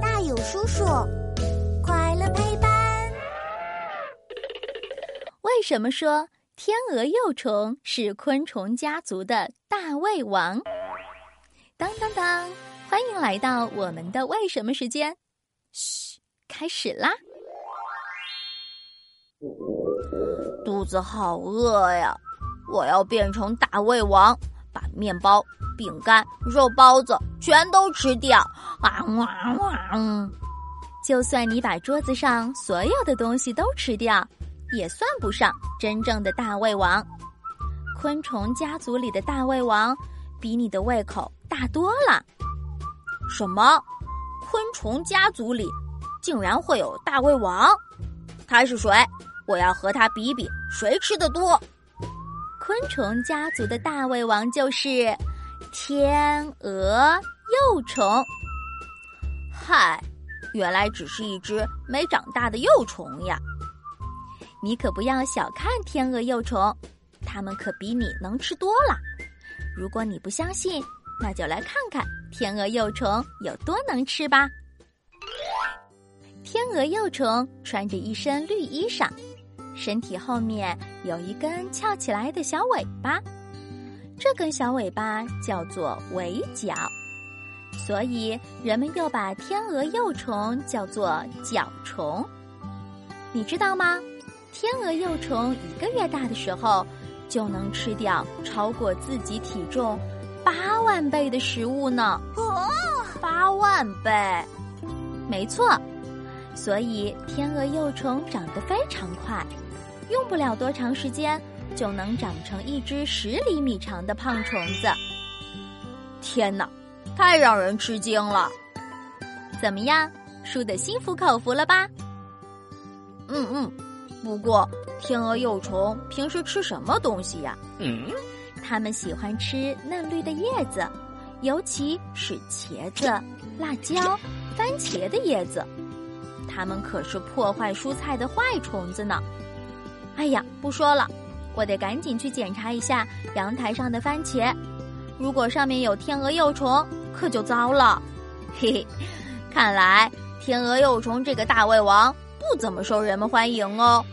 大有叔叔，快乐陪伴。为什么说天鹅幼虫是昆虫家族的大胃王？当当当！欢迎来到我们的为什么时间。嘘，开始啦！肚子好饿呀，我要变成大胃王，把面包、饼干、肉包子全都吃掉！啊哇哇！就算你把桌子上所有的东西都吃掉，也算不上真正的大胃王。昆虫家族里的大胃王，比你的胃口大多了。什么？昆虫家族里竟然会有大胃王？他是谁？我要和他比比谁吃的多。昆虫家族的大胃王就是天鹅幼虫。嗨，原来只是一只没长大的幼虫呀！你可不要小看天鹅幼虫，它们可比你能吃多了。如果你不相信，那就来看看天鹅幼虫有多能吃吧。天鹅幼虫穿着一身绿衣裳，身体后面有一根翘起来的小尾巴，这根小尾巴叫做尾角，所以人们又把天鹅幼虫叫做角虫。你知道吗？天鹅幼虫一个月大的时候，就能吃掉超过自己体重八万倍的食物呢！哦，八万倍，没错。所以，天鹅幼虫长得非常快，用不了多长时间就能长成一只十厘米长的胖虫子。天哪，太让人吃惊了！怎么样，输得心服口服了吧？嗯嗯。不过，天鹅幼虫平时吃什么东西呀？嗯，它们喜欢吃嫩绿的叶子，尤其是茄子、辣椒、番茄的叶子。它们可是破坏蔬菜的坏虫子呢！哎呀，不说了，我得赶紧去检查一下阳台上的番茄。如果上面有天鹅幼虫，可就糟了。嘿嘿，看来天鹅幼虫这个大胃王不怎么受人们欢迎哦。